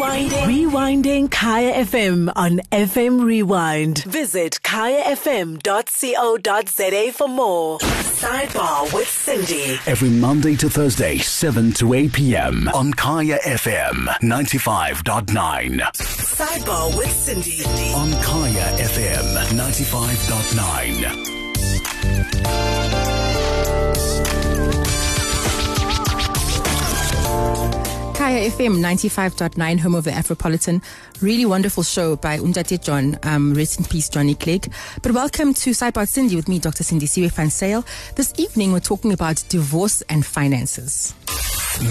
Rewinding. Rewinding Kaya FM on FM Rewind. Visit kayafm.co.za for more. Sidebar with Sindi. Every Monday to Thursday, 7 to 8 p.m. on Kaya FM 95.9. Sidebar with Sindi. On Kaya FM 95.9. Kaya FM 95.9, home of the Afropolitan. Really wonderful show by Undate John, um, rest in peace, Johnny Clegg. But welcome to Sidebar Sindi with me, Dr. Sindisiwe van Zyl. This evening, we're talking about divorce and finances.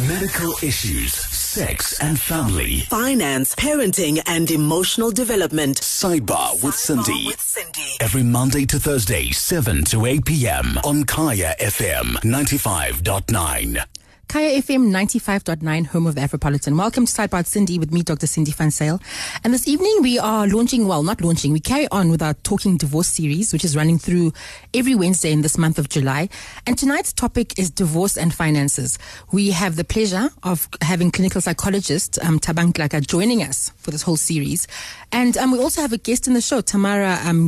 Medical issues, sex and family. Finance, parenting, and emotional development. Sidebar with Sindi. with Sindi. Every Monday to Thursday, 7 to 8 p.m. on Kaya FM 95.9. Kaya FM 95.9, home of the Afropolitan. Welcome to Sidebar Sindi with me, Dr. Sindi van Zyl. And this evening we are launching, well, not launching, we carry on with our Talking Divorce series, which is running through every Wednesday in this month of July. And tonight's topic is divorce and finances. We have the pleasure of having clinical psychologist um, Tabang Glaka joining us for this whole series. And um, we also have a guest in the show, Tamara um,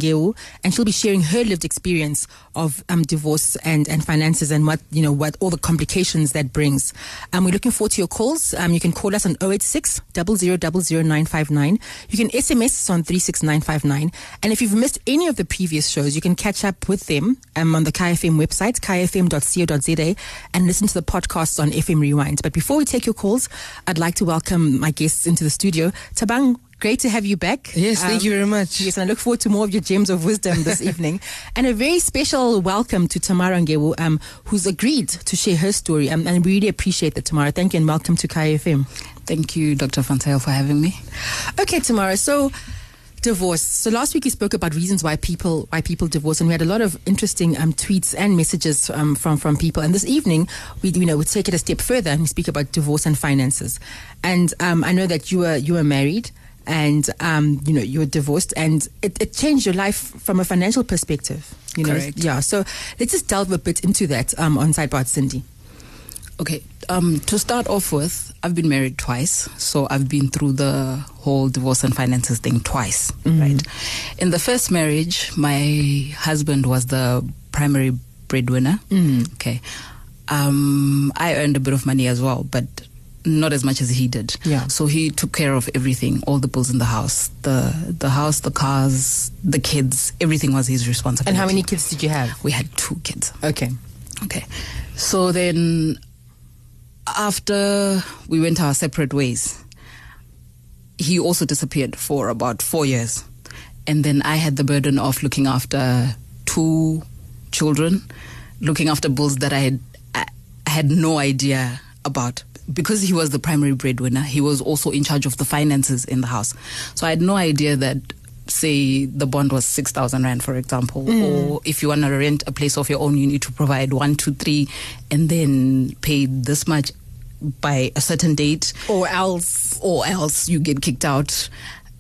and she'll be sharing her lived experience of um, divorce and, and finances and what, you know, what all the complications that brings. Um, we're looking forward to your calls. Um, you can call us on 086 959 You can SMS us on 36959. And if you've missed any of the previous shows, you can catch up with them um, on the KFM website, kfm.co.za, and listen to the podcasts on FM Rewind. But before we take your calls, I'd like to welcome my guests into the studio. Tabang, great to have you back. Yes, thank Um, you very much. Yes, and I look forward to more of your gems of wisdom this evening. And a very special welcome to Tamara Ngewu, um, who's agreed to share her story. Um, and we really appreciate that, Tamara. Thank you and welcome to Kai FM. Thank you, Dr. van Zyl, for having me. Okay, Tamara. So, divorce. So last week we spoke about reasons why people why people divorce, and we had a lot of interesting um, tweets and messages um, from from people. And this evening, we you know we take it a step further and we speak about divorce and finances. And um, I know that you were you were married. And um, you know you were divorced, and it, it changed your life from a financial perspective. You know, Correct. yeah. So let's just delve a bit into that um, on Sidebar Sindi. Okay, um, to start off with, I've been married twice, so I've been through the whole divorce and finances thing twice, right? In the first marriage, my husband was the primary breadwinner. Okay, um, I earned a bit of money as well, but not as much as he did. Yeah. So he took care of everything, all the bills in the house, the the house, the cars, the kids, everything was his responsibility. And how many kids did you have? We had two kids. Okay. Okay. So then, after we went our separate ways, he also disappeared for about four years. And then I had the burden of looking after two children, looking after bills that I had, I I had no idea about. Because he was the primary breadwinner, he was also in charge of the finances in the house. So I had no idea that say the bond was 6,000 Rand, for example, or if you want to rent a place of your own, you need to provide one, two, three, and then pay this much by a certain date, Or else. or else you get kicked out,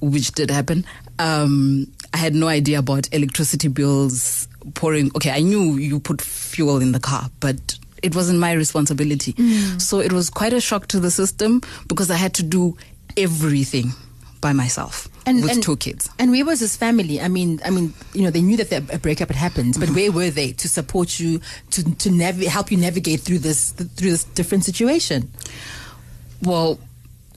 which did happen. Um, I had no idea about electricity bills pouring. Okay, I knew you put fuel in the car, but it wasn't my responsibility. Mm. So it was quite a shock to the system because I had to do everything by myself and, with two kids. And where was his family? I mean, I mean, you know, they knew that the, a breakup had happened, but mm-hmm. where were they to support you, to to navi- help you navigate through this through this different situation? Well,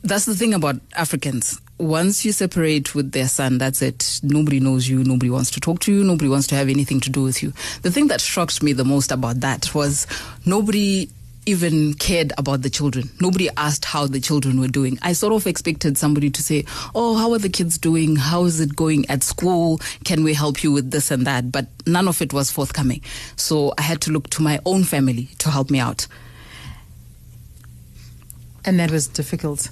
that's the thing about Africans. Once you separate with their son, that's it. Nobody knows you. Nobody wants to talk to you. Nobody wants to have anything to do with you. The thing that shocked me the most about that was nobody even cared about the children. Nobody asked how the children were doing. I sort of expected somebody to say, Oh, how are the kids doing? How is it going at school? Can we help you with this and that? But none of it was forthcoming. So I had to look to my own family to help me out. And that was difficult.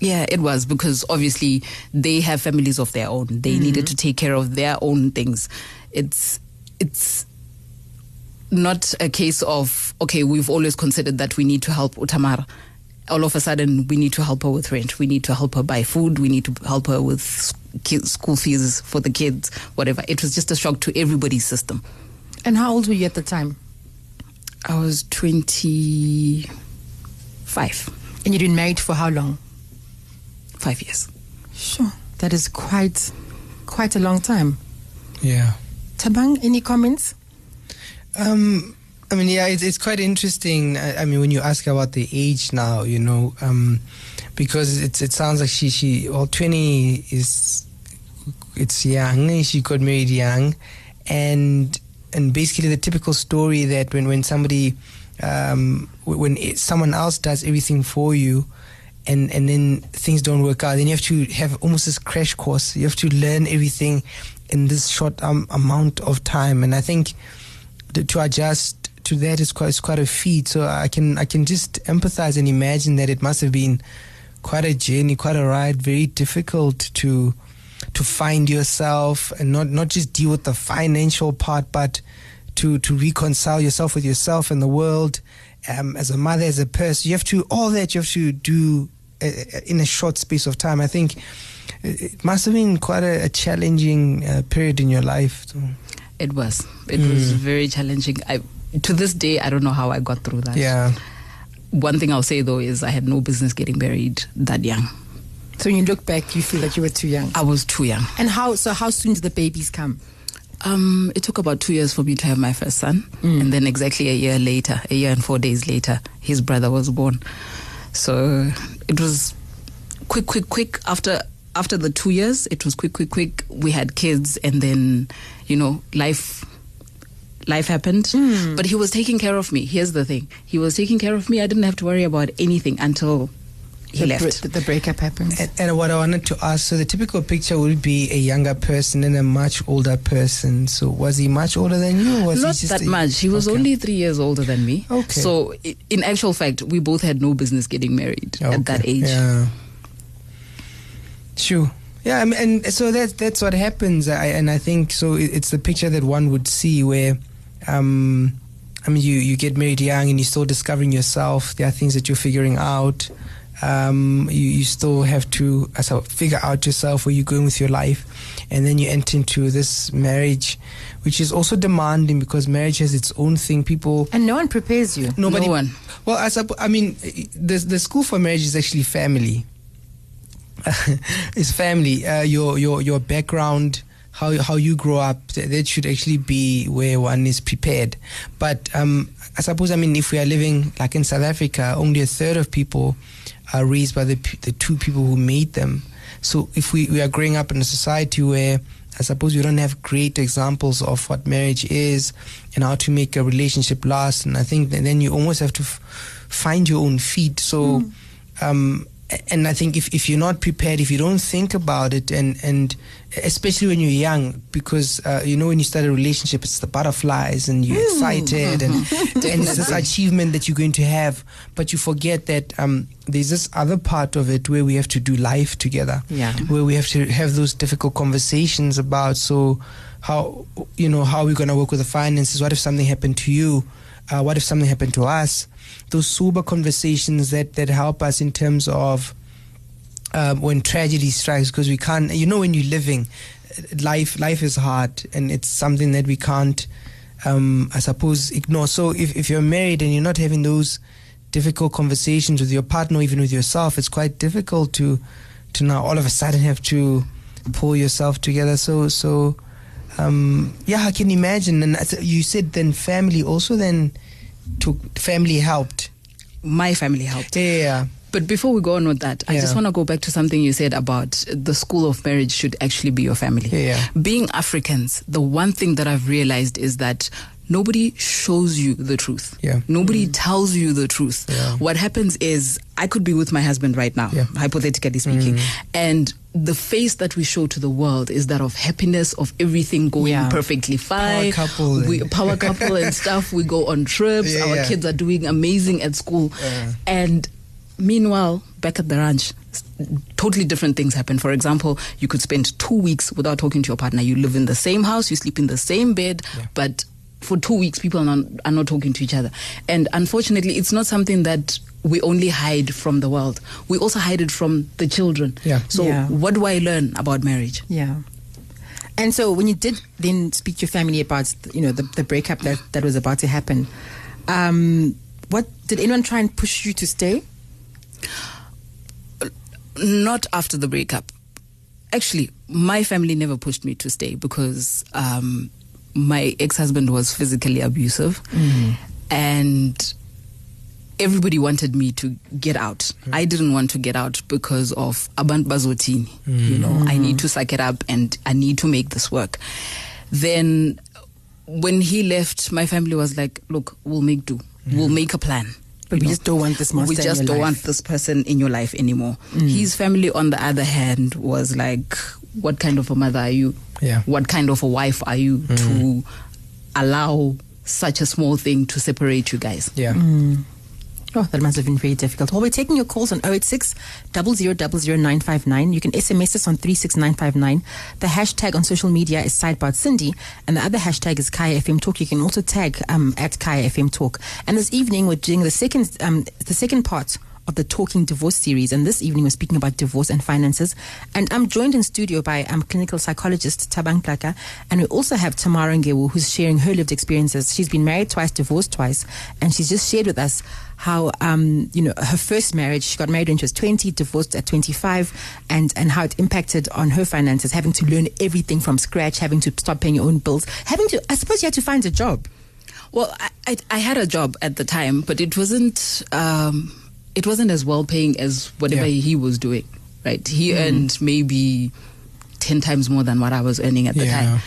Yeah, it was because obviously they have families of their own. They mm-hmm. needed to take care of their own things. It's it's not a case of okay, we've always considered that we need to help Utamara. All of a sudden, we need to help her with rent. We need to help her buy food. We need to help her with school fees for the kids, whatever. It was just a shock to everybody's system. And how old were you at the time? I was twenty five. And you'd been married for how long? Five years. Sure. That is quite quite a long time. Yeah. Tabang, any comments? Um, I mean, yeah, it's, it's quite interesting. I, I mean, when you ask about the age now, you know, um, because it's it sounds like she she well twenty is it's young. She got married young, and and basically the typical story that when when somebody um, when it, someone else does everything for you. And, and then things don't work out. Then you have to have almost this crash course. You have to learn everything in this short um, amount of time. And I think to, to adjust to that is quite quite a feat. So I can I can just empathize and imagine that it must have been quite a journey, quite a ride, very difficult to to find yourself and not not just deal with the financial part, but to to reconcile yourself with yourself and the world. Um, as a mother, as a person, you have to all that you have to do uh, in a short space of time. I think it must have been quite a, a challenging uh, period in your life. So. It was. It was very challenging. I, to this day, I don't know how I got through that. Yeah. One thing I'll say though is I had no business getting married that young. So when you look back, you feel like you were too young. I was too young. And how? So how soon did the babies come? Um, it took about two years for me to have my first son, and then exactly a year later, a year and four days later, his brother was born. So it was quick, quick, quick. After after the two years, it was quick, quick, quick. We had kids, and then you know life. Life happened, but he was taking care of me. Here's the thing: he was taking care of me. I didn't have to worry about anything until he the, left. br- the breakup happened. And, and what I wanted to ask, so the typical picture would be a younger person and a much older person. So was he much older than you? Or was Not he just that a- much. He was Okay. only three years older than me. Okay. So, in actual fact, we both had no business getting married at that age. Yeah. Sure. Yeah, I mean, and so that that's what happens. I, and I think so. It's the picture that one would see where, um, I mean, you you get married young and you're still discovering yourself. There are things that you're figuring out. Um, you, you still have to so figure out yourself where you're going with your life, and then you enter into this marriage, which is also demanding because marriage has its own thing. People And no one prepares you. nobody. No one. Well, I suppo- I mean, the the school for marriage is actually family. it's family. Uh, your your your background, how how you grow up, that should actually be where one is prepared. But um, I suppose I mean if we are living like in South Africa, only a third of people are raised by the the two people who made them. So if we, we are growing up in a society where I suppose we don't have great examples of what marriage is and how to make a relationship last, and I think then you almost have to f- find your own feet. So, um, a- and I think if, if you're not prepared, if you don't think about it, and and especially when you're young, because uh, you know when you start a relationship, it's the butterflies and you're excited and and it's this achievement that you're going to have, but you forget that um, there's this other part of it where we have to do life together. Yeah. where we have to have those difficult conversations about so how you know how we're going to work with the finances. What if something happened to you? Uh, what if something happened to us those sober conversations that that help us in terms of um, when tragedy strikes because we can't you know when you're living life life is hard and it's something that we can't um, I suppose ignore. So if, if you're married and you're not having those difficult conversations with your partner even with yourself it's quite difficult to to now all of a sudden have to pull yourself together. So so um, yeah I can imagine. And you said then family also then took family helped My family helped. yeah But before we go on with that, I just want to go back to something you said about the school of marriage should actually be your family. Yeah. Being Africans, the one thing that I've realized is that nobody shows you the truth. Yeah. Nobody mm. tells you the truth. Yeah. What happens is I could be with my husband right now, Yeah. hypothetically speaking, mm. and the face that we show to the world is that of happiness, of everything going Yeah. perfectly fine. couple We, power couple and stuff. We go on trips. Yeah, Our yeah. kids are doing amazing at school. Yeah. And meanwhile, back at the ranch, totally different things happen. For example, you could spend two weeks without talking to your partner. You live in the same house, you sleep in the same bed, but for two weeks, people are not, are not talking to each other. And unfortunately, it's not something that we only hide from the world. We also hide it from the children. Yeah. So, Yeah. what do I learn about marriage? Yeah. And so when you did then speak to your family about you know the, the breakup that, that was about to happen, um, what did anyone try and push you to stay? not after the breakup. Actually, my family never pushed me to stay because um, my ex-husband was physically abusive, and everybody wanted me to get out. I didn't want to get out because of abantu bazotini. You know, I mm. need to suck it up and I need to make this work. Then when he left, my family was like, "Look, we'll make do. Mm. We'll make a plan." But You we know, just don't want this monster We in just your don't life. want this person in your life anymore. Mm. His family, on the other hand, was like, "What kind of a mother are you? Yeah. What kind of a wife are you to allow such a small thing to separate you guys?" Yeah. Oh, that must have been very difficult. Well, we're taking your calls on 086 00959. You can SMS us on 36959. The hashtag on social media is Sidebar Sindi, and the other hashtag is Kaya FM Talk. You can also tag um, at Kaya FM Talk. And this evening, we're doing the second, um, the second part of the Talking Divorce series. And this evening, we're speaking about divorce and finances. And I'm joined in studio by um, clinical psychologist Tabang Plaka. And we also have Tamara Ngewu, who's sharing her lived experiences. She's been married twice, divorced twice. And she's just shared with us how, um, you know, her first marriage, she got married when she was 20, divorced at 25, and, and how it impacted on her finances, having to learn everything from scratch, having to start paying your own bills, having to, I suppose you had to find a job. Well, I, I, I had a job at the time, but it wasn't um, it wasn't as well paying as whatever Yeah. he was doing. Right, he earned maybe ten times more than what I was earning at the Yeah. time.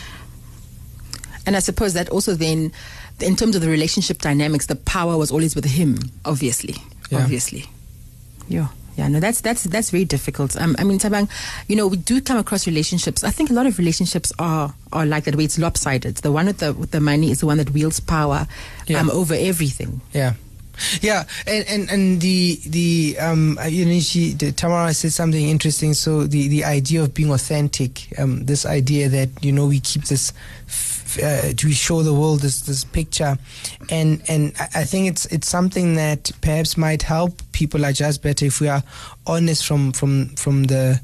And I suppose that also then, in terms of the relationship dynamics, the power was always with him. Obviously, Yeah. obviously. Yeah. Yeah, no, that's that's that's very difficult. Um, I mean, Tabang, you know, we do come across relationships. I think a lot of relationships are are like that, where it's lopsided. The one with the with the money is the one that wields power Yeah. um, over everything. Yeah. Yeah, and, and, and the the um uh, you know she the, Tamara said something interesting. So the, the idea of being authentic, um, this idea that you know we keep this, uh, we show the world this this picture, and and I think it's it's something that perhaps might help people adjust better if we are honest from from from the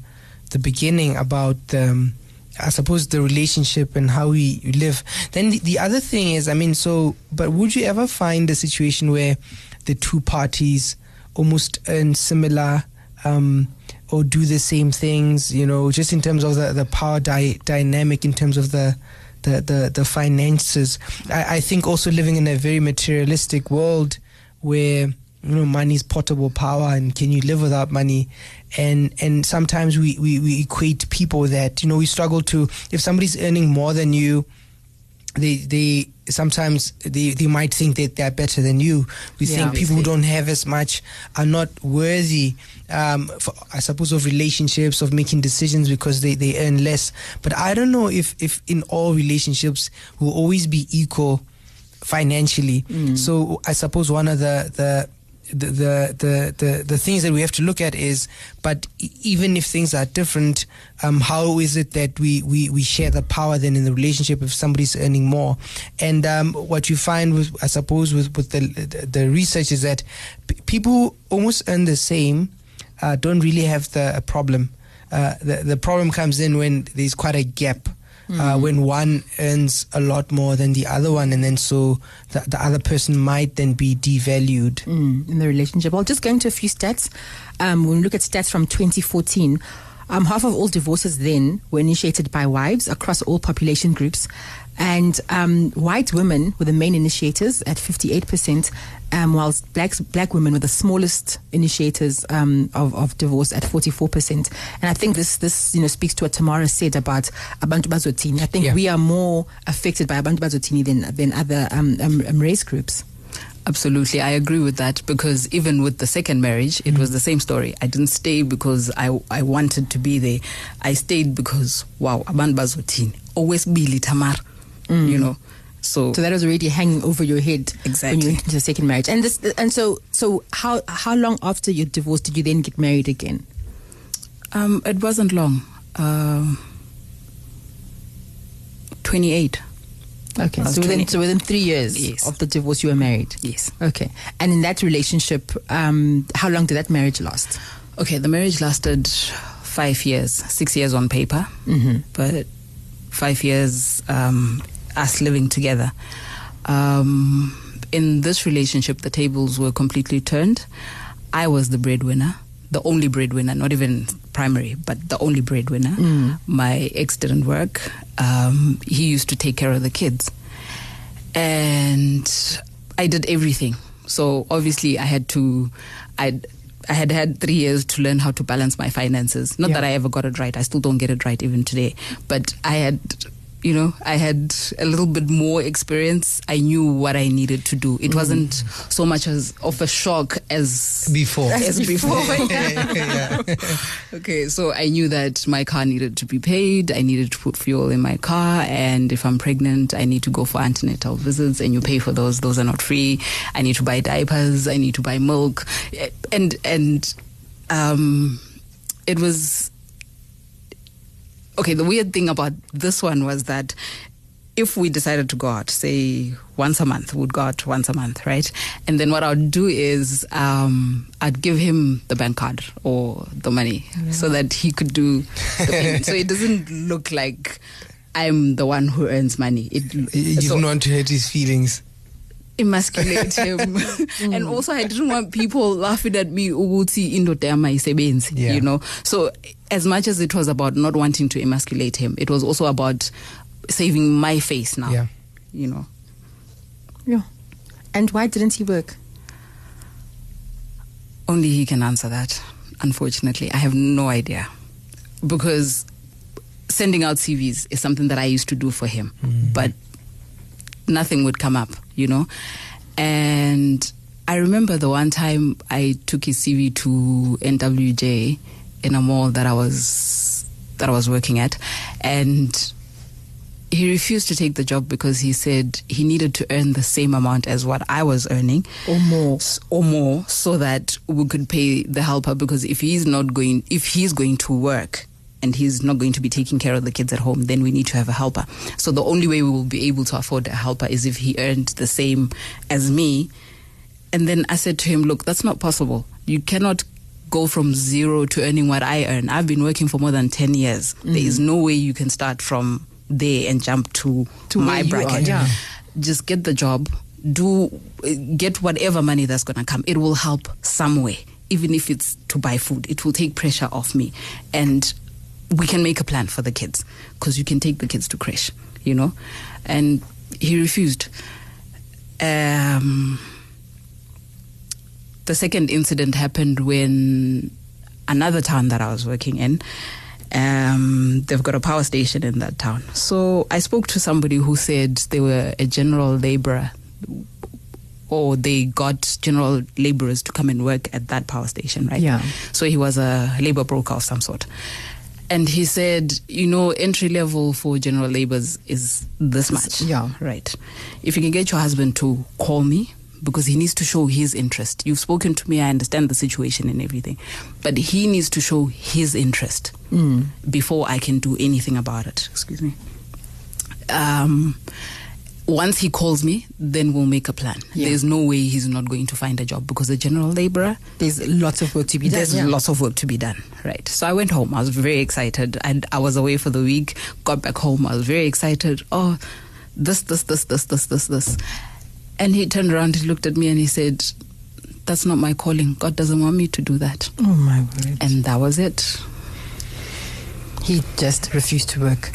the beginning about um, I suppose the relationship and how we live. Then the, the other thing is, I mean, so, but would you ever find a situation where the two parties almost earn similar um, or do the same things, you know, just in terms of the, the power dy- dynamic, in terms of the the, the, the finances. I, I think also living in a very materialistic world where you know money is portable power and can you live without money and and sometimes we, we, we equate people that you know we struggle to if somebody's earning more than you they they sometimes they, they might think that they're better than you. We Yeah, think people who don't have as much are not worthy um, for, I suppose of relationships of making decisions because they, they earn less. But I don't know if if in all relationships will always be equal financially. So I suppose one of the the the, the the the things that we have to look at is but even if things are different um how is it that we we we share the power then in the relationship if somebody's earning more? And um what you find with i suppose with with the the, the research is that p- people almost earn the same uh, don't really have the problem. Uh, the the problem comes in when there's quite a gap uh, when one earns a lot more than the other one, and then so the, the other person might then be devalued. mm, in the relationship. Well, just going to a few stats. Um, when we look at stats from 2014, um, half of all divorces then were initiated by wives across all population groups. And um, white women were the main initiators at 58%, um, whilst black, black women were the smallest initiators um, of, of divorce at 44%. And I think this, this you know, speaks to what Tamara said about Abantu Bazotini. I think Yeah. we are more affected by Abantu Bazotini than, than other um, um, um, race groups. Absolutely, I agree with that because even with the second marriage, it was the same story. I didn't stay because I I wanted to be there. I stayed because wow, abantu bazotini. Always Billy Tamar, you know. So, So that was already hanging over your head exactly. when you went into the second marriage. And this, and so, so how how long after your divorce did you then get married again? um, it wasn't long. Um, Twenty eight. Okay, so within so within three years Yes. of the divorce, you were married. Yes. Okay, and in that relationship, um, how long did that marriage last? Okay, the marriage lasted five years, six years on paper, Mm-hmm. but five years um, us living together. Um, in this relationship, the tables were completely turned. I was the breadwinner the only breadwinner, not even primary, but the only breadwinner. My ex didn't work. Um, he used to take care of the kids. And I did everything. So obviously I had to, I I had had three years to learn how to balance my finances. Not Yeah. that I ever got it right. I still don't get it right even today. But I had, you know, I had a little bit more experience. I knew what I needed to do. It wasn't so much as of a shock as Before. as before. yeah. okay, so I knew that my car needed to be paid. I needed to put fuel in my car, and if I'm pregnant, I need to go for antenatal visits, and you pay for those. Those are not free. I need to buy diapers. I need to buy milk, and and um, it was okay. The weird thing about this one was that if we decided to go out, say once a month, we'd go out once a month, right? And then what I would do is um, I'd give him the bank card or the money so that he could do the payment. so it doesn't look like I'm the one who earns money. It, You you so- didn't want to hurt his feelings. Emasculate him. and hmm. also I didn't want people laughing at me ukuthi indoda yami ayisebenzi, Yeah. you know. So as much as it was about not wanting to emasculate him, it was also about saving my face now. Yeah. You know. Yeah. And why didn't he work? Only he can answer that. Unfortunately, I have no idea because sending out CVs is something that I used to do for him, hmm. but nothing would come up, you know. And I remember the one time I took his CV to NWJ in a mall that I was that I was working at, and he refused to take the job because he said he needed to earn the same amount as what I was earning Or more. or more so that we could pay the helper because if he's not going if he's going to work and he's not going to be taking care of the kids at home then we need to have a helper. So the only way we will be able to afford a helper is if he earned the same as me. And then I said to him look that's not possible. You cannot go from zero to earning what I earn. I've been working for more than 10 years. There mm. is no way you can start from there and jump to, To my you are, bracket. yeah. just get the job. Do get whatever money that's going to come. It will help somewhere even if it's to buy food. It will take pressure off me. And we can make a plan for the kids because you can take the kids to crash you know and he refused um, the second incident happened when another town that I was working in, um, they've got a power station in that town. So I spoke to somebody who said they were a general laborer or they got general laborers to come and work at that power station, right? Yeah. So he was a labor broker of some sort. And he said, you know, entry level for general laborers is this much. yeah. Right. If you can get your husband to call me because he needs to show his interest. You've spoken to me, I understand the situation and everything. But he needs to show his interest before I can do anything about it. Excuse me. Um, once he calls me, then we'll make a plan. Yeah. There's no way he's not going to find a job because a general laborer There's lots of work to be done. there's yeah. lots of work to be done, right? So I went home. I was very excited. And I was away for the week. Got back home. I was very excited. Oh, this, this, this, this, this, this, this. And he turned around. He looked at me and he said, "That's not my calling. God doesn't want me to do that." Oh my word. And that was it. He just refused to work.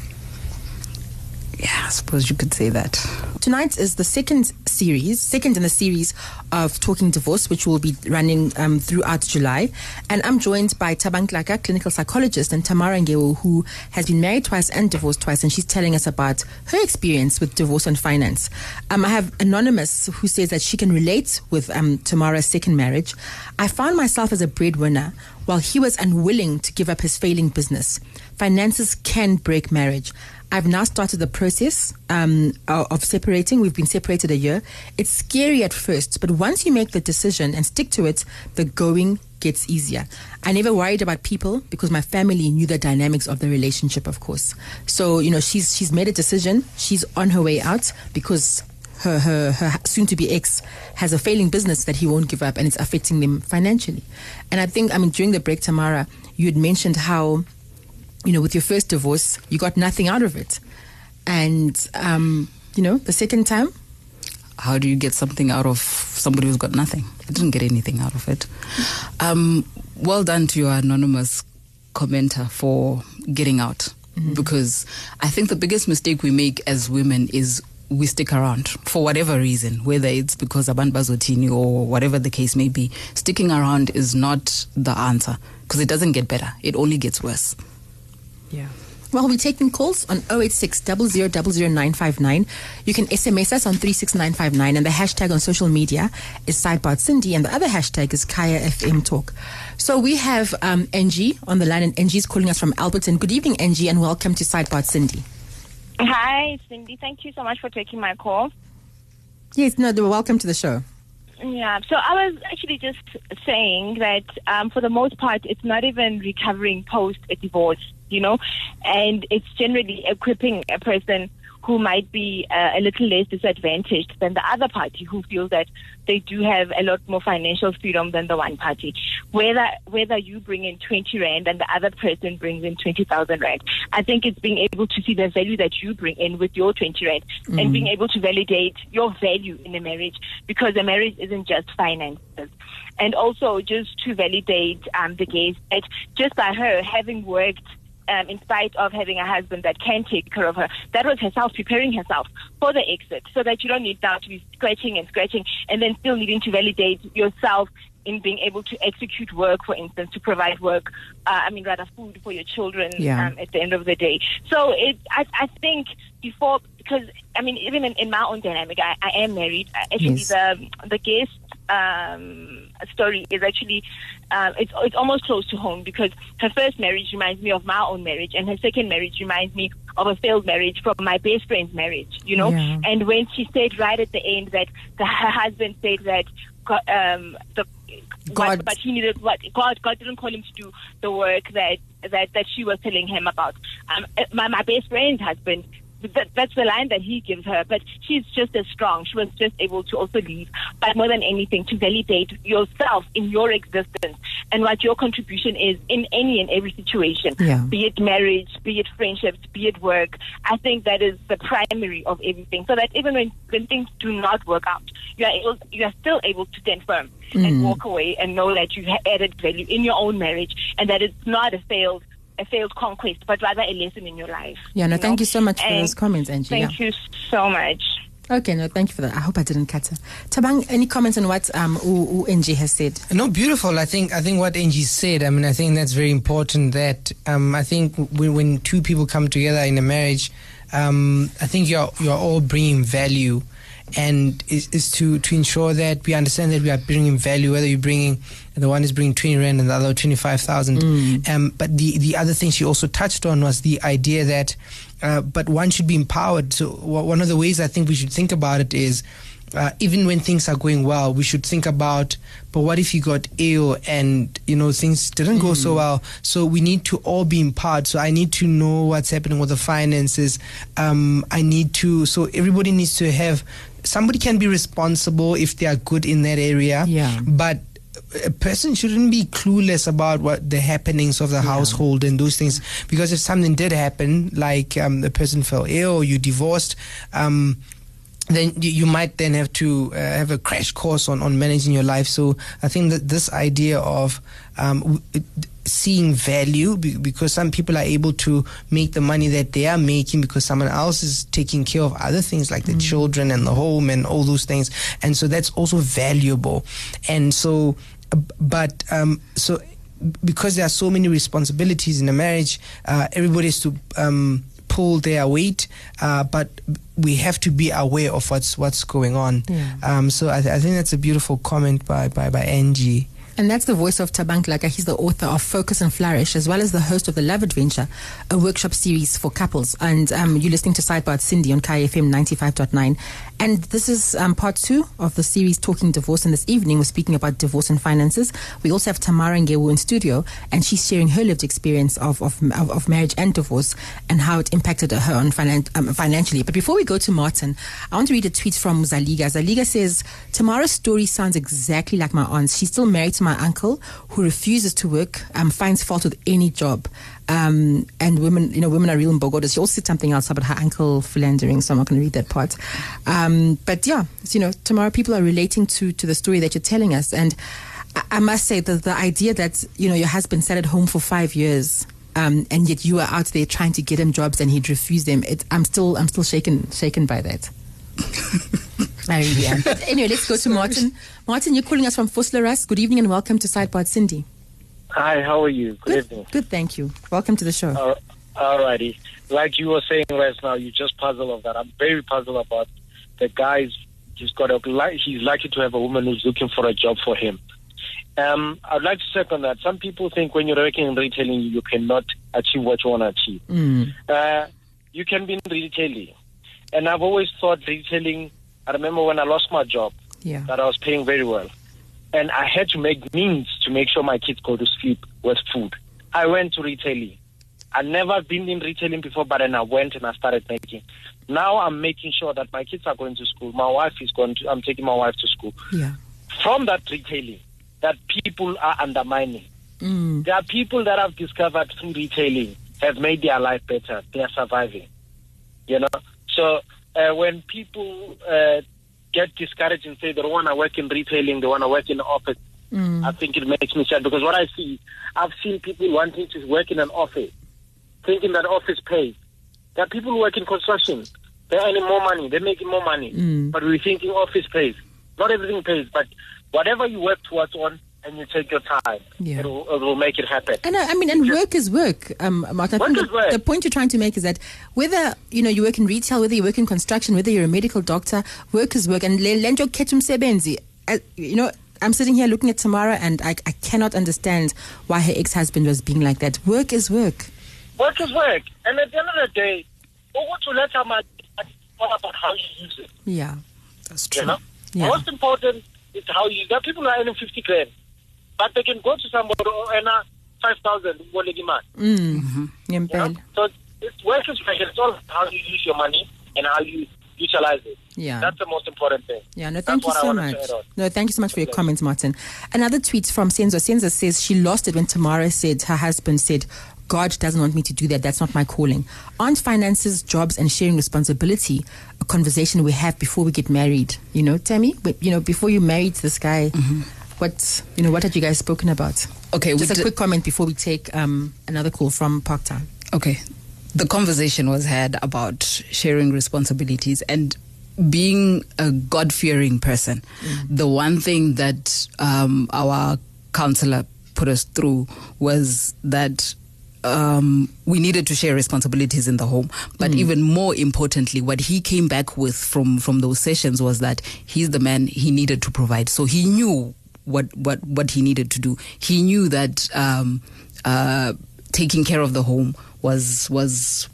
Yeah, I suppose you could say that. Tonight is the second series, second in the series of Talking Divorce, which will be running um, throughout July. And I'm joined by Tabang Laka, clinical psychologist, and Tamara Ngeo, who has been married twice and divorced twice, and she's telling us about her experience with divorce and finance. Um, I have Anonymous, who says that she can relate with um, Tamara's second marriage. I found myself as a breadwinner while he was unwilling to give up his failing business. Finances can break marriage. I've now started the process um, of separating. We've been separated a year. It's scary at first, but once you make the decision and stick to it, the going gets easier. I never worried about people because my family knew the dynamics of the relationship, of course. So, you know, she's she's made a decision. She's on her way out because her, her, her soon to be ex has a failing business that he won't give up and it's affecting them financially. And I think, I mean, during the break, Tamara, you had mentioned how, you know, with your first divorce, you got nothing out of it. And, um, you know, the second time, how do you get something out of somebody who's got nothing? I didn't get anything out of it. Um, well done to your anonymous commenter for getting out. Because I think the biggest mistake we make as women is we stick around for whatever reason, whether it's because abantu bazotini or whatever the case may be. Sticking around is not the answer because it doesn't get better; it only gets worse. Yeah. Well, we're taking calls on 086 00959. You can SMS us on 36959, and the hashtag on social media is Sidebar Sindi, and the other hashtag is Kaya FM Talk. So we have um, NG on the line, and NG is calling us from Alberton. Good evening, NG, and welcome to Sidebar Sindi. Hi, Sindi. Thank you so much for taking my call. Yes, no, welcome to the show. Yeah, so I was actually just saying that um, for the most part, it's not even recovering post a divorce, you know, and it's generally equipping a person who might be uh, a little less disadvantaged than the other party who feels that they do have a lot more financial freedom than the one party. Whether whether you bring in 20 rand and the other person brings in 20,000 rand, I think it's being able to see the value that you bring in with your 20 rand and being able to validate your value in a marriage because a marriage isn't just finances. And also just to validate um, the case that just by her having worked um, in spite of having a husband that can take care of her. That was herself preparing herself for the exit so that you don't need now to be scratching and scratching and then still needing to validate yourself in being able to execute work, for instance, to provide work, uh, I mean, rather food for your children Yeah. um, at the end of the day. So it, I, I think before, because, I mean, even in, in my own dynamic, I, I am married. Uh, Actually, Yes. the, the guest um, story is actually uh, it's it's almost close to home because her first marriage reminds me of my own marriage, and her second marriage reminds me of a failed marriage from my best friend's marriage. You know, Yeah. and when she said right at the end that the, her husband said that um, the God- but, but he needed what God God didn't call him to do the work that that that she was telling him about. Um, my my best friend's husband. That, that's the line that he gives her, but she's just as strong. She was just able to also leave, but more than anything, to validate yourself in your existence and what your contribution is in any and every situation, Yeah. be it marriage, be it friendships, be it work. I think that is the primary of everything. So that even when, when things do not work out, you are able, you are still able to stand firm and mm. walk away and know that you added value in your own marriage and that it's not a failed a failed conquest, but rather a lesson in your life. Yeah, no, you thank know? you so much for And those comments, Angie. Thank yeah. you so much. Okay, no, thank you for that. I hope I didn't cut her. Tabang, any comments on what um, U- UNG has said? No, beautiful. I think I think what NG said. I mean, I think that's very important. That um, I think when, when two people come together in a marriage, um, I think you're you're all bringing value, and is, is to to ensure that we understand that we are bringing value. Whether you're bringing the one is bringing twenty rand and the other twenty five thousand. Um, but the the other thing she also touched on was the idea that, uh, but one should be empowered. So one of the ways I think we should think about it is uh, even when things are going well, we should think about, but what if you got ill and, you know, things didn't go so well? So we need to all be empowered. So I need to know what's happening with the finances. Um, I need to, so everybody needs to have, somebody can be responsible if they are good in that area. Yeah. But a person shouldn't be clueless about what the happenings of the household and those things because if something did happen like um, the person fell ill or you divorced um, then you, might then have to uh, have a crash course on, on managing your life. So I think that this idea of um, seeing value because some people are able to make the money that they are making because someone else is taking care of other things like the children and the home and all those things. And so that's also valuable. And so, but um, so because there are so many responsibilities in a marriage, uh, everybody has to um, pull their weight, uh, but we have to be aware of what's what's going on. Yeah. Um, so I, th- I think that's a beautiful comment by by by Angie. And that's the voice of Tabang Laka. He's the author of Focus and Flourish, as well as the host of The Love Adventure, a workshop series for couples. And um, you're listening to Sidebar Sindi on KFM 95.9. And this is um, part two of the series Talking Divorce. And this evening, we're speaking about divorce and finances. We also have Tamara Ngewu in studio, and she's sharing her lived experience of, of, of, marriage and divorce and how it impacted her on finan- um, financially. But before we go to Martin, I want to read a tweet from Zaliga. Zaliga says, Tamara's story sounds exactly like my aunt's. She's still married to my uncle who refuses to work, um, finds fault with any job. Um, and women, you know, women are real imbokodo. She also said something else about her uncle philandering, so I'm not going to read that part. Um, but yeah, you know, Tamara people are relating to, to the story that you're telling us. And I, I must say that the idea that you know your husband sat at home for five years. Um, and yet you were out there trying to get him jobs and he'd refuse them. It, I'm still, I'm still shaken, shaken by that. I really am. But anyway, let's go to Martin. Martin, you're calling us from Vosloorus. Good evening and welcome to Sidebar Sindi. Hi, how are you? Good, Good, evening. good, thank you. Welcome to the show. Uh, alrighty. Like you were saying right now, you just puzzled of that. I'm very puzzled about the guy's. He's got a. He's lucky to have a woman who's looking for a job for him. Um, I'd like to second that. Some people think when you're working in retailing, you cannot achieve what you want to achieve. Mm. Uh, you can be in retailing, and I've always thought retailing. I remember when I lost my job, Yeah. that I was paying very well. And I had to make means to make sure my kids go to sleep with food. I went to retailing. I'd never been in retailing before, but then I went and I started making. Now I'm making sure that my kids are going to school. My wife is going to, I'm taking my wife to school. Yeah. From that retailing, that people are undermining. Mm. There are people that I've discovered through retailing have made their life better. They are surviving. You know? So uh, when people uh, get discouraged and say they don't oh, want to work in retailing, they want to work in the office, mm. I think it makes me sad because what I see, I've seen people wanting to work in an office, thinking that office pays. There are people who work in construction. They're earning more money. They're making more money. Mm. But we're thinking office pays. Not everything pays, but whatever you work towards on and you take your time, Yeah. it, will, it will make it happen. And I, I mean, and work is work. Um, Martin, I Work think is the, work. the point you're trying to make is that whether you know you work in retail, whether you work in construction, whether you're a medical doctor, work is work. And le- lento ketum sebenzi. You know, I'm sitting here looking at Tamara, and I, I cannot understand why her ex-husband was being like that. Work is work. Work is work. And at the end of the day, what to let them all about how you use it. Yeah. That's You true. know? Yeah. Most important is how you there are people who are earning fifty grand. But they can go to somebody who earn five thousand man. Mm. You know? Ngempela. So it's work is work. It's all about how you use your money and how you utilize it. Yeah. That's the most important thing. Yeah, no, That's thank you so much. to add on. No, thank you so much for your comments, Martin. Another tweet from Senzo. Senzo says she lost it when Tamara said her husband said, God doesn't want me to do that. That's not my calling. Aren't finances, jobs, and sharing responsibility a conversation we have before we get married? You know, Tammy, but, you know, before you married this guy, what, you know, what had you guys spoken about? Okay, Just a quick comment before we take um, another call from Parktown. Okay. The conversation was had about sharing responsibilities and being a God fearing person. The one thing that um, our counselor put us through was that. Um, we needed to share responsibilities in the home, but even more importantly, what he came back with from from those sessions was that he's the man he needed to provide. So he knew what what what he needed to do. He knew that um, uh, taking care of the home was was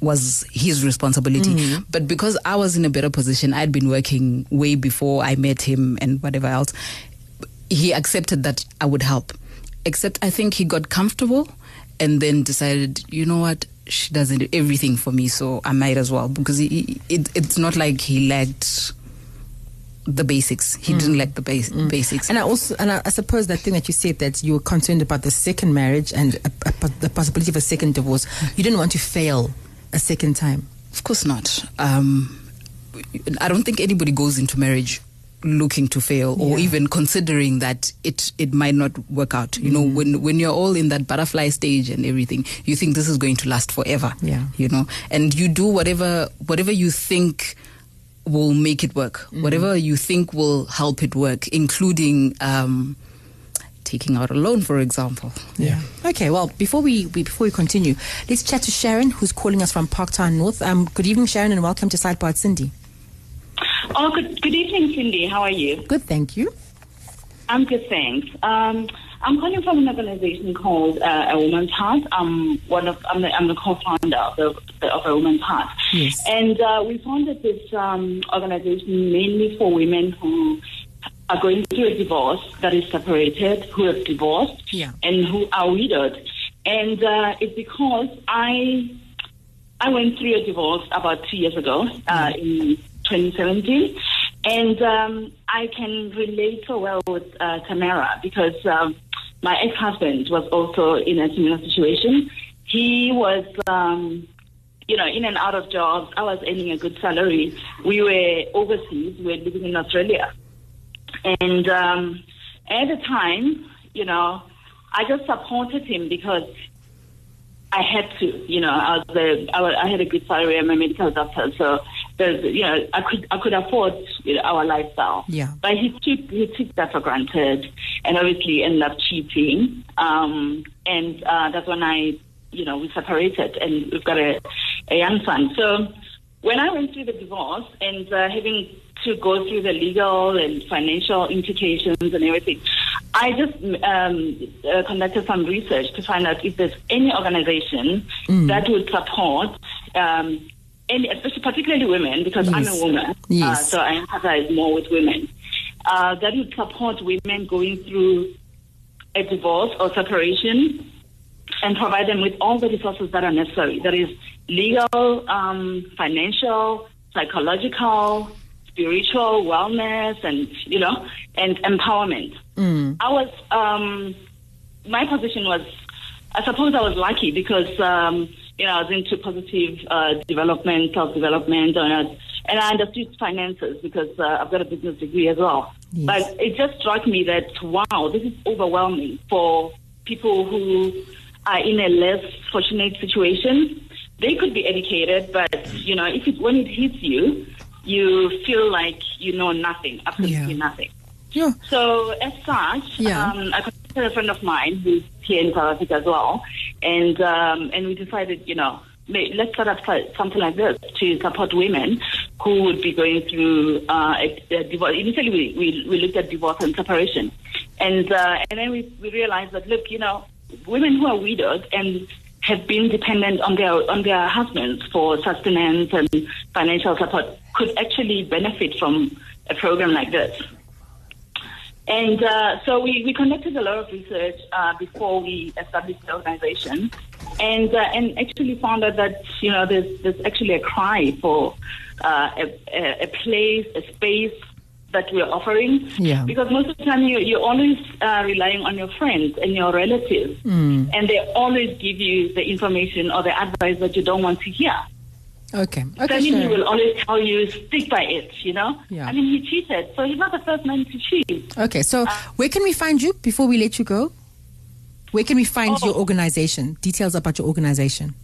was his responsibility. But because I was in a better position, I'd been working way before I met him and whatever else. He accepted that I would help. Except I think he got comfortable and then decided, you know what, she doesn't do everything for me, so I might as well because he, he- it, it's not like he lacked the basics. He didn't mm. like the base, mm. basics. And I also, and I, I suppose that thing that you said that you were concerned about the second marriage and a, a, the possibility of a second divorce. You didn't want to fail a second time. Of course not. Um, I don't think anybody goes into marriage looking to fail or Yeah. even considering that it it might not work out. You know, mm. when when you're all in that butterfly stage and everything, you think this is going to last forever. Yeah. You know, and you do whatever whatever you think will make it work, whatever you think will help it work, including um, taking out a loan, for example. Yeah. Okay. Well, before we, we before we continue, let's chat to Sharon, who's calling us from Parktown North. Um, good evening, Sharon, and welcome to Sidebar Sindi. Oh, good, good evening, Sindi. How are you? Good, thank you. I'm good, thanks. Um, I'm calling from an organization called uh, A Woman's Heart. I'm one of I'm the, I'm the co-founder of, the, of A Woman's Heart, Yes. and uh, we founded this um, organization mainly for women who are going through a divorce that is separated, who have divorced, Yeah. and who are widowed. And uh, it's because I I went through a divorce about two years ago uh, in 2017, and um, I can relate so well with uh, Tamara because um, my ex-husband was also in a similar situation. He was, um, you know, in and out of jobs. I was earning a good salary. We were overseas. We were living in Australia, and um, At the time, you know, I just supported him because I had to. You know, I was a, I, was, I had a good salary. I'm a medical doctor, so there's, you know, I could I could afford you know, our lifestyle. Yeah. But he took he took that for granted, and obviously ended up cheating. Um, and uh, that's when I, you know, we separated, and we've got a, a young son. So when I went through the divorce and uh, having to go through the legal and financial implications and everything, I just um, uh, conducted some research to find out if there's any organization that would support. Um, any, especially particularly women, because I'm a Yes. woman, uh, Yes. so I empathize more with women. Uh, that would support women going through a divorce or separation and provide them with all the resources that are necessary. That is legal, um, financial, psychological, spiritual, wellness, and you know, and empowerment. I was, um, my position was, I suppose I was lucky because um, you know I was into positive uh, development, self development, and, I- and I understood finances because uh, I've got a business degree as well. Yes. But it just struck me that wow, this is overwhelming for people who are in a less fortunate situation. They could be educated, but you know, if it, when it hits you, you feel like you know nothing, absolutely Yeah. nothing. Yeah. So as such, Yeah. um, I contacted a friend of mine who's here in South Africa as well, and um, and we decided, you know, let's set up something like this to support women who would be going through uh, a, a divorce. Initially, we, we we looked at divorce and separation, and uh, and then we we realized that look, you know, women who are widowed and have been dependent on their on their husbands for sustenance and financial support could actually benefit from a program like this. And uh, so we, we conducted a lot of research uh, before we established the organization, and uh, and actually found out that you know there's there's actually a cry for uh, a, a, place, a space that we're offering. Yeah. Because most of the time you you're always uh, relying on your friends and your relatives, and they always give you the information or the advice that you don't want to hear. Okay. Okay. Family Sharon. will always tell you stick by it. You know. Yeah. I mean, he cheated, so he's not the first man to cheat. Okay. So, where can we find you before we let you go? Where can we find Oh. your organization? Details about your organization.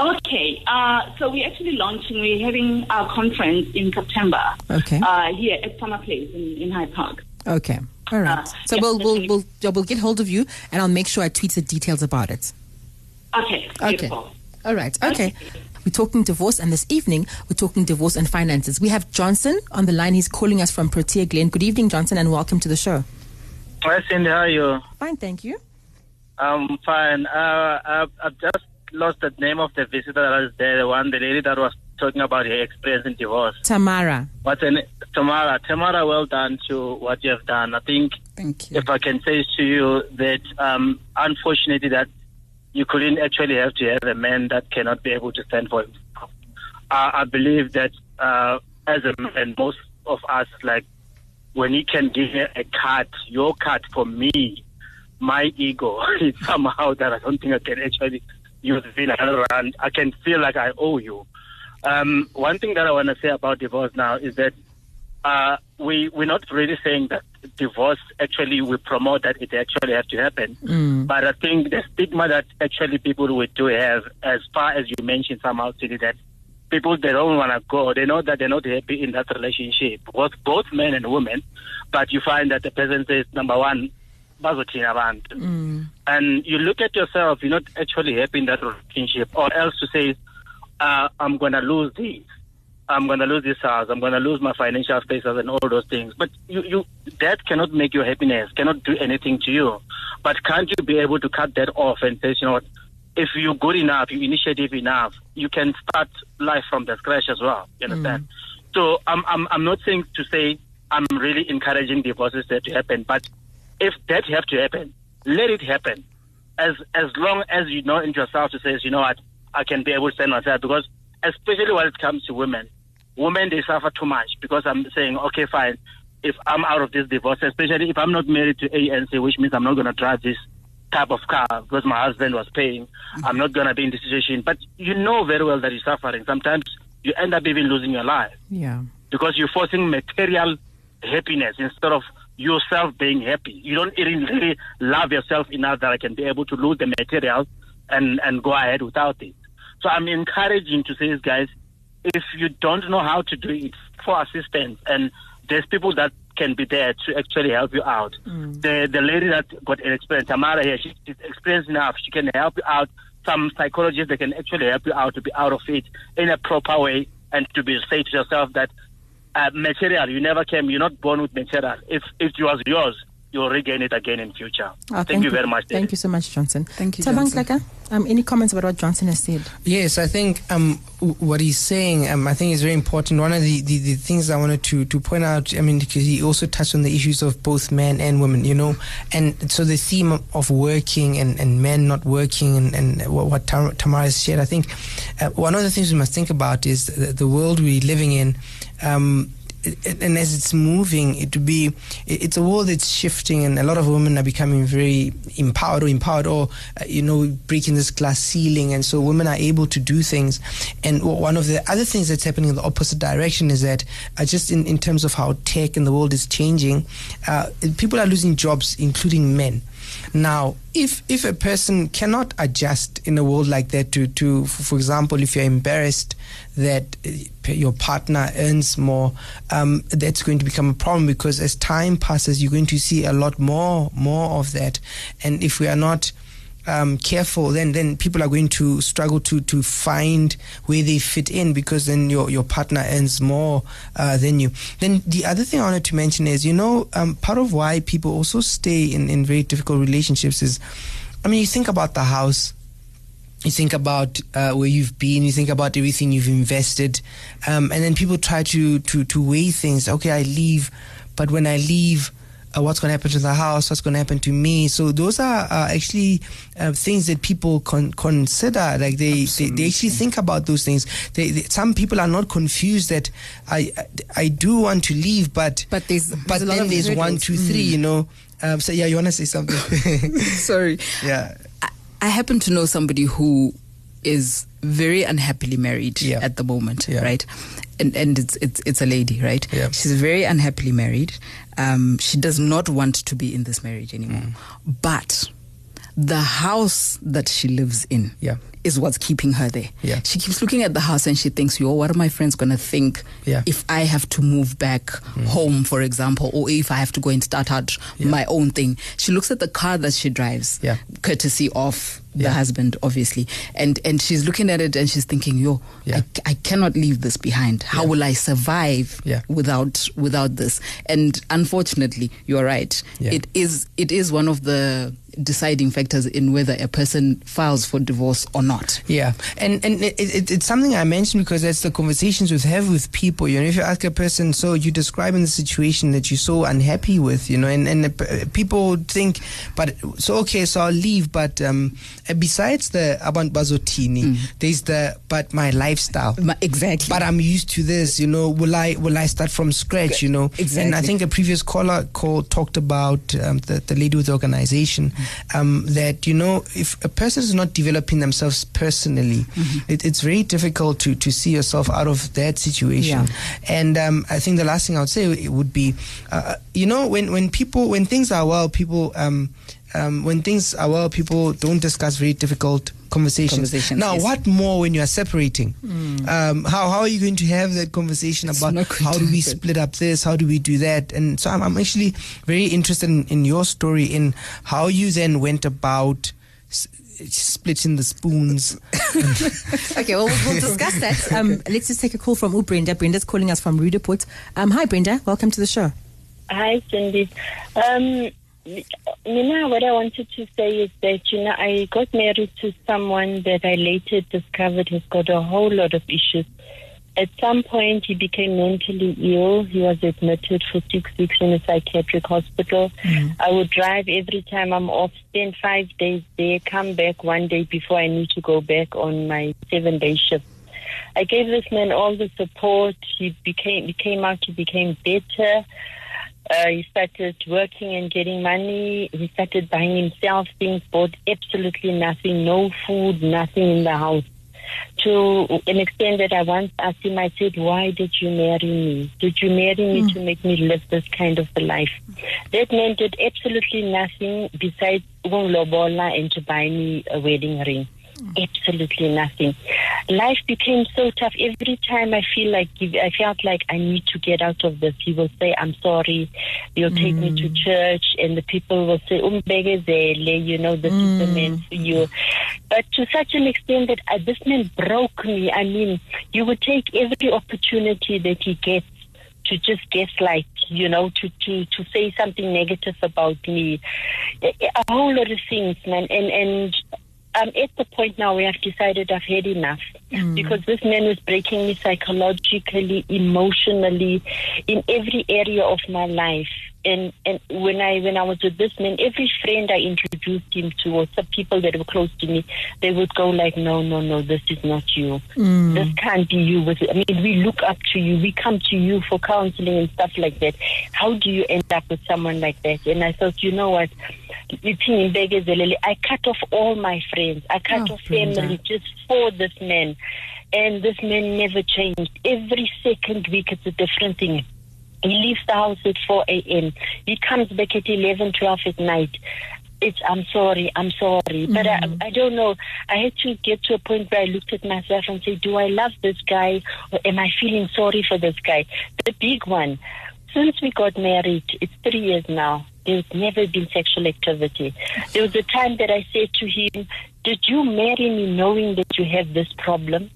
Okay, uh, so we're actually launching, we're having our conference in September. Okay. Uh, here at Summer Place in, in Hyde Park. Okay. All right. Uh, so yeah, we'll, we'll we'll we'll get hold of you, and I'll make sure I tweet the details about it. Okay, Okay. beautiful. All right. Okay. We're talking divorce, and this evening we're talking divorce and finances. We have Johnson on the line. He's calling us from Protea Glen. Good evening, Johnson, and welcome to the show. Hi, Sindi. How are you? Fine, thank you. I'm fine. Uh, I've, I've just lost the name of the visitor that was there, the one, the lady that was talking about her experience in divorce. Tamara. What's her name? Tamara. Tamara, well done to what you have done. I think Thank you. if I can say to you that, um, unfortunately, that you couldn't actually have to have a man that cannot be able to stand for himself. Uh, I believe that uh, as a man, most of us, like, when you can give me a cut, your cut for me, my ego is somehow that I don't think I can actually use it around. I can feel like I owe you. Um, one thing that I want to say about divorce now is that uh, we we're not really saying that divorce actually we promote that it actually has to happen. But I think the stigma that actually people would do have, as far as you mentioned somehow, City, that people they don't want to go. They know that they're not happy in that relationship, both both men and women. But you find that the person says, number one, bazothina abantu. And you look at yourself, you're not actually happy in that relationship, or else to say, uh, I'm going to lose this. I'm going to lose this house. I'm going to lose my financial status and all those things. But you, you, that cannot make your happiness, cannot do anything to you. But can't you be able to cut that off and say, you know what, if you're good enough, you're initiative enough, you can start life from the scratch as well. You mm. understand? So I'm, I'm, I'm not saying to say I'm really encouraging divorces that to happen, but if that have to happen, let it happen. As as long as you know in yourself to say, you know what, I can be able to stand myself because especially when it comes to women, women they suffer too much because I'm saying, okay, fine, if I'm out of this divorce, especially if I'm not married to ANC, which means I'm not gonna drive this type of car because my husband was paying, I'm not gonna be in this situation. But you know very well that you're suffering. Sometimes you end up even losing your life Yeah. because you're forcing material happiness instead of yourself being happy. You don't even really love yourself enough that I can be able to lose the material and, and go ahead without it. So I'm encouraging to say, guys, if you don't know how to do it, for assistance. And there's people that can be there to actually help you out. Mm. The the lady that got an experience, Tamara here, she's experienced enough. She can help you out. Some psychologists that can actually help you out to be out of it in a proper way and to be say to yourself that uh, material you never came. You're not born with material. If if it was yours, you'll regain it again in future. Oh, thank, you very much. Thank you so much, Johnson. Thank you, Tabang Johnson. Slaka, um, any comments about what Johnson has said? Yes, I think um, w- what he's saying, um, I think is very important. One of the, the, the things I wanted to, to point out, I mean, because he also touched on the issues of both men and women, you know, and so the theme of working and, and men not working and, and what, what Tam- Tamara has shared, I think uh, one of the things we must think about is the, the world we're living in. Um, it- and as it's moving, it be it- it's a world that's shifting, and a lot of women are becoming very empowered or empowered, or uh, you know, breaking this glass ceiling, and so women are able to do things. And one of the other things that's happening in the opposite direction is that uh, just in, in terms of how tech and the world is changing, uh, people are losing jobs, including men. Now, if if a person cannot adjust in a world like that to to for example, if you're embarrassed that uh, your partner earns more, um, that's going to become a problem because as time passes, you're going to see a lot more more of that, and if we are not um, careful, then then people are going to struggle to to find where they fit in because then your your partner earns more uh, than you. Then the other thing I wanted to mention is, you know, um, part of why people also stay in in very difficult relationships is, I mean, you think about the house. You think about uh, where you've been. You think about everything you've invested, um, and then people try to to to weigh things. Okay, I leave, but when I leave, uh, what's going to happen to the house, what's going to happen to me. So those are uh, actually uh, things that people con- consider. Like they, they, they actually think about those things. They, they, some people are not confused that I, I I do want to leave, but But there's- but there's a lot then there's one, hurdles. two. You know. Um, so yeah, you want to say something? Sorry. yeah. I, I happen to know somebody who is very unhappily married Yeah. at the moment, Yeah. right? And and it's it's it's a lady, right? Yeah. She's very unhappily married. Um, she does not want to be in this marriage anymore. Mm. But the house that she lives in Yeah. is what's keeping her there. Yeah. She keeps looking at the house and she thinks, yo, what are my friends going to think Yeah. if I have to move back home, for example, or if I have to go and start out my own thing? She looks at the car that she drives, Yeah. courtesy of the Yeah. husband, obviously. And and she's looking at it and she's thinking, yo, Yeah. I, I cannot leave this behind. How Yeah. will I survive without without this? And unfortunately, you're right. It is it is one of the deciding factors in whether a person files for divorce or not. Yeah, and and it, it, it's something I mentioned because that's the conversations we have with people. You know, if you ask a person, so you're describing the situation that you're so unhappy with, you know, and and people think, but so okay, so I'll leave, but um, besides the abantu bazotini, there's the but my lifestyle. Ma- Exactly. But I'm used to this, you know. Will I will I start from scratch, you know? Exactly. And I think a previous caller call talked about um, the, the lady with the organization um, that you know if a person is not developing themselves personally, it, it's very difficult to to see yourself out of that situation. Yeah. And um, I think the last thing I would say it would be, uh, you know, when when people when things are well, people. Um, when things are well, people don't discuss very difficult conversations. Conversations, now, yes. what more when you are separating? Um, how how are you going to have that conversation It's about how do we split up this? How do we do that? And so I'm, I'm actually very interested in, in your story in how you then went about splitting the spoons. Okay, well, we'll, we'll discuss that. Um, let's just take a call from U Brenda. Brenda's calling us from Roodepoort. Um, hi, Brenda. Welcome to the show. Hi, Sindi. Um, you know, what I wanted to say is that, you know, I got married to someone that I later discovered has got a whole lot of issues. At some point, he became mentally ill. He was admitted for six weeks in a psychiatric hospital. Mm. I would drive every time I'm off, spend five days there, come back one day before I need to go back on my seven day shift. I gave this man all the support. He became, he came out, he became better. Uh, he started working and getting money. He started buying himself things, bought absolutely nothing, no food, nothing in the house. to an extent that I once asked him, I said, Why did you marry me? Did you marry me to make me live this kind of a life? That man did absolutely nothing besides lobola and to buy me a wedding ring. Absolutely nothing. Life became so tough. Every time I feel like I felt like I need to get out of this, he will say, "I'm sorry." He'll take me to church, and the people will say, "Umbegezele," you know, this is the man for you. But to such an extent that uh, this man broke me. I mean, you would take every opportunity that he gets to just gaslight, you know, to, to, to say something negative about me. A, a whole lot of things, man. And, and I'm at the point now where I've decided I've had enough mm. because this man was breaking me psychologically, emotionally, in every area of my life. And and when I when I was with this man, every friend I introduced him to, or some people that were close to me, they would go like, "No, no, no, this is not you. Mm. This can't be you." With I mean, we look up to you. We come to you for counseling and stuff like that. How do you end up with someone like that? And I thought, you know what? I cut off all my friends. I cut Oh, off family just for this man. And this man never changed. Every second week it's a different thing. He leaves the house at 4 a.m. He comes back at 11, 12 at night. It's, I'm sorry, I'm sorry. But I, mm. I don't know. I had to get to a point where I looked at myself and said, do I love this guy or am I feeling sorry for this guy? The big one. Since we got married, it's three years now. There's never been sexual activity. There was a time that I said to him, Did you marry me knowing that you have this problem?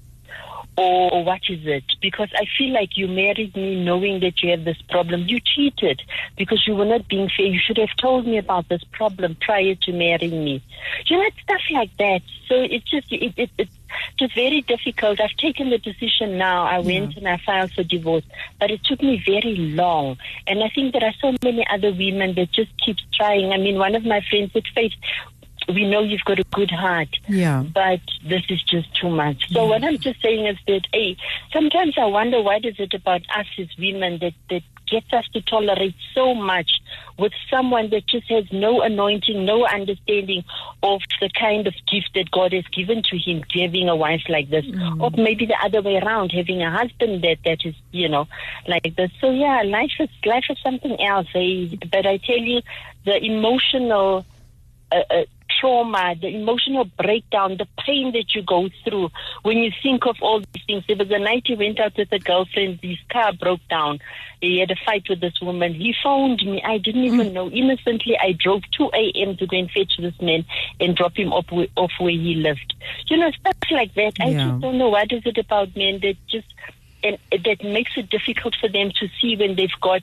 Or what is it? Because I feel like you married me knowing that you have this problem. You cheated because you were not being fair. You should have told me about this problem prior to marrying me. You know, stuff like that. So it's just, it, it, it's just very difficult. I've taken the decision now. I went and I filed for divorce, but it took me very long. And I think there are so many other women that just keep trying. I mean, one of my friends said, Faith, we know you've got a good heart Yeah. but this is just too much. So what I'm just saying is that, hey, sometimes I wonder what is it about us as women that, that gets us to tolerate so much with someone that just has no anointing, no understanding of the kind of gift that God has given to him, having a wife like this, or maybe the other way around, having a husband that that is, you know, like this. So yeah, life is life is something else. eh? But I tell you, the emotional uh, uh, trauma, the emotional breakdown, the pain that you go through when you think of all these things. There was a night he went out with a girlfriend, his car broke down. He had a fight with this woman. He phoned me. I didn't even mm. know. Innocently, I drove 2 a.m. to go and fetch this man and drop him where, off where he lived. You know, stuff like that. I Yeah. just don't know. What is it about men that just, and that makes it difficult for them to see when they've got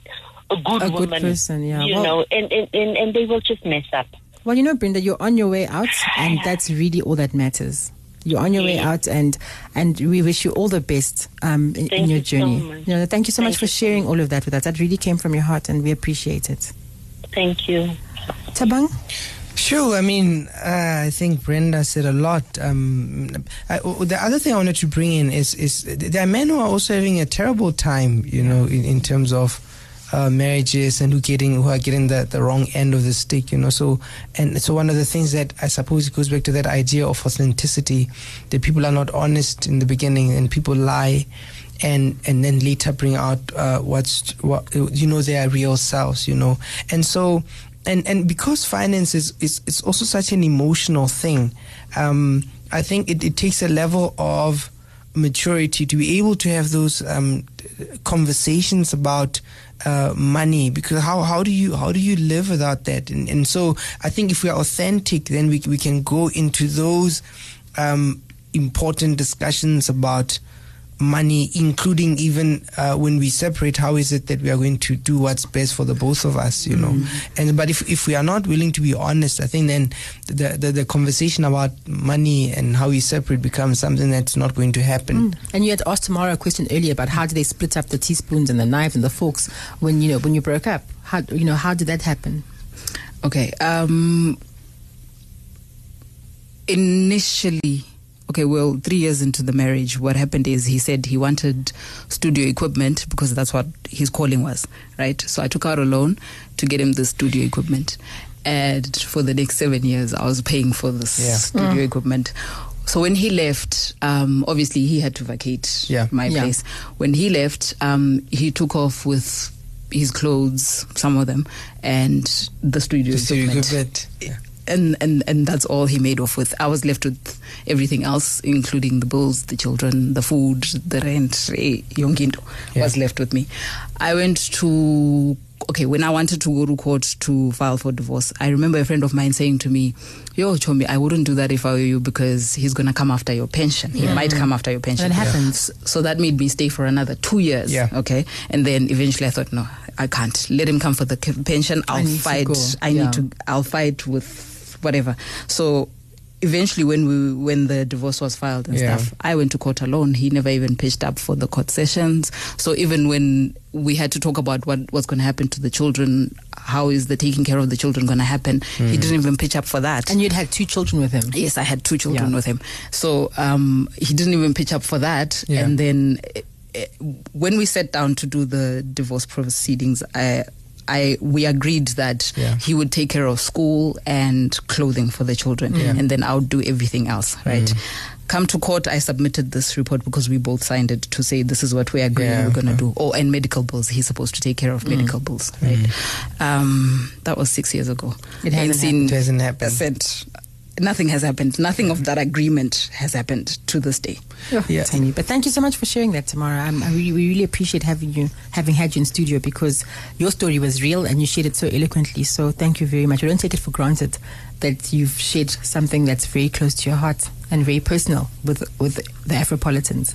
a good A good woman. person, yeah. You Well- know, and, and, and, and they will just mess up. Well, you know, Brenda, you're on your way out, and that's really all that matters. You're on your way out, and and we wish you all the best um, in, in your you journey. much. You know, thank you so much for sharing all of that with us. That really came from your heart, and we appreciate it. Thank you. Tabang, Sure. I mean, uh, I think Brenda said a lot. Um, I, the other thing I wanted to bring in is is there are men who are also having a terrible time, you know, in, in terms of uh, marriages and who getting who are getting the, the wrong end of the stick, you know. So and so one of the things that I suppose goes back to that idea of authenticity, that people are not honest in the beginning and people lie. And and then later bring out uh, what's what you know their real selves, you know, and so and and because finance is is, is also such an emotional thing, um, I think it, it takes a level of maturity to be able to have those um, conversations about uh, money? Because how, how do you how do you live without that? And, and so I think if we are authentic then we we can go into those um, important discussions about money, including even uh, when we separate, how is it that we are going to do what's best for the both of us, you know? And but if if we are not willing to be honest, I think then the the, the conversation about money and how we separate becomes something that's not going to happen. and you had asked Tamara a question earlier about how did they split up the teaspoons and the knives and the forks when you know when you broke up? How you know how did that happen? Okay. Um, initially, okay, well, three years into the marriage, what happened is he said he wanted studio equipment because that's what his calling was, right? So I took out a loan to get him the studio equipment. And for the next seven years, I was paying for this Yeah. studio equipment. So when he left, um, obviously he had to vacate Yeah. my Yeah. place. When he left, um, he took off with his clothes, some of them, and the studio Just so you equipment. Yeah. And and and that's all he made off with. I was left with everything else, including the bills, the children, the food, the rent. Yonkinto Yeah. was left with me. I went to okay when I wanted to go to court to file for divorce. I remember a friend of mine saying to me, "Yo, Chomi, I wouldn't do that if I were you because he's gonna come after your pension. He might come after your pension." That happens. So that made me stay for another two years. Yeah. Okay. And then eventually I thought, no, I can't. Let him come for the pension. I'll to fight. I Yeah. need to. I'll fight with whatever. So eventually, when we when the divorce was filed and Yeah. stuff, I went to court alone. He never even pitched up for the court sessions. So even when we had to talk about what what's going to happen to the children, how is the taking care of the children going to happen, he didn't even pitch up for that. And you'd had two children with him. Yes, I had two children Yeah. with him. So um, he didn't even pitch up for that. Yeah. And then eh, eh, when we sat down to do the divorce proceedings, I. I, we agreed that Yeah. he would take care of school and clothing for the children, Yeah. and then I would do everything else. Right. Mm. Come to court, I submitted this report because we both signed it to say this is what we agree Yeah, we're going to okay. do. Oh, and medical bills. He's supposed to take care of mm. medical bills. Right. Mm. Um, that was six years ago. It hasn't seen happened. It hasn't happened. a cent. Nothing has happened. Nothing of that agreement has happened to this day. Yeah. Tiny. But thank you so much for sharing that, Tamara. I'm, I really, we really appreciate having you, having had you in studio because your story was real and you shared it so eloquently. So thank you very much. I don't take it for granted that you've shared something that's very close to your heart and very personal with with the Afropolitans.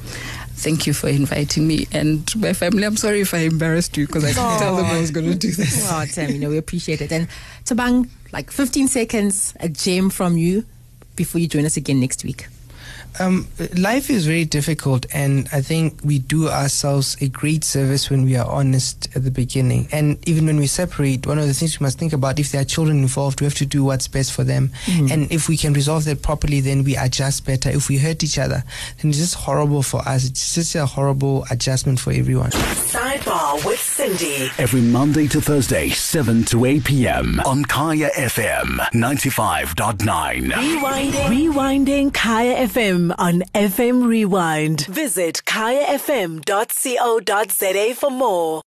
Thank you for inviting me and my family. I'm sorry if I embarrassed you because I didn't tell them I was going to do this. Oh, Tam, you know, we appreciate it. And Tabang, like 15 seconds, a gem from you before you join us again next week. Um, life is very difficult, and I think we do ourselves a great service when we are honest at the beginning. And even when we separate, one of the things we must think about if there are children involved, we have to do what's best for them. And if we can resolve that properly, then we adjust better. If we hurt each other, then it's just horrible for us. It's just a horrible adjustment for everyone. Sidebar with Sindi. Every Monday to Thursday, 7 to 8 p.m. on Kaya FM 95.9. Rewinding. Rewinding Kaya FM on FM Rewind. Visit kayafm.co.za for more.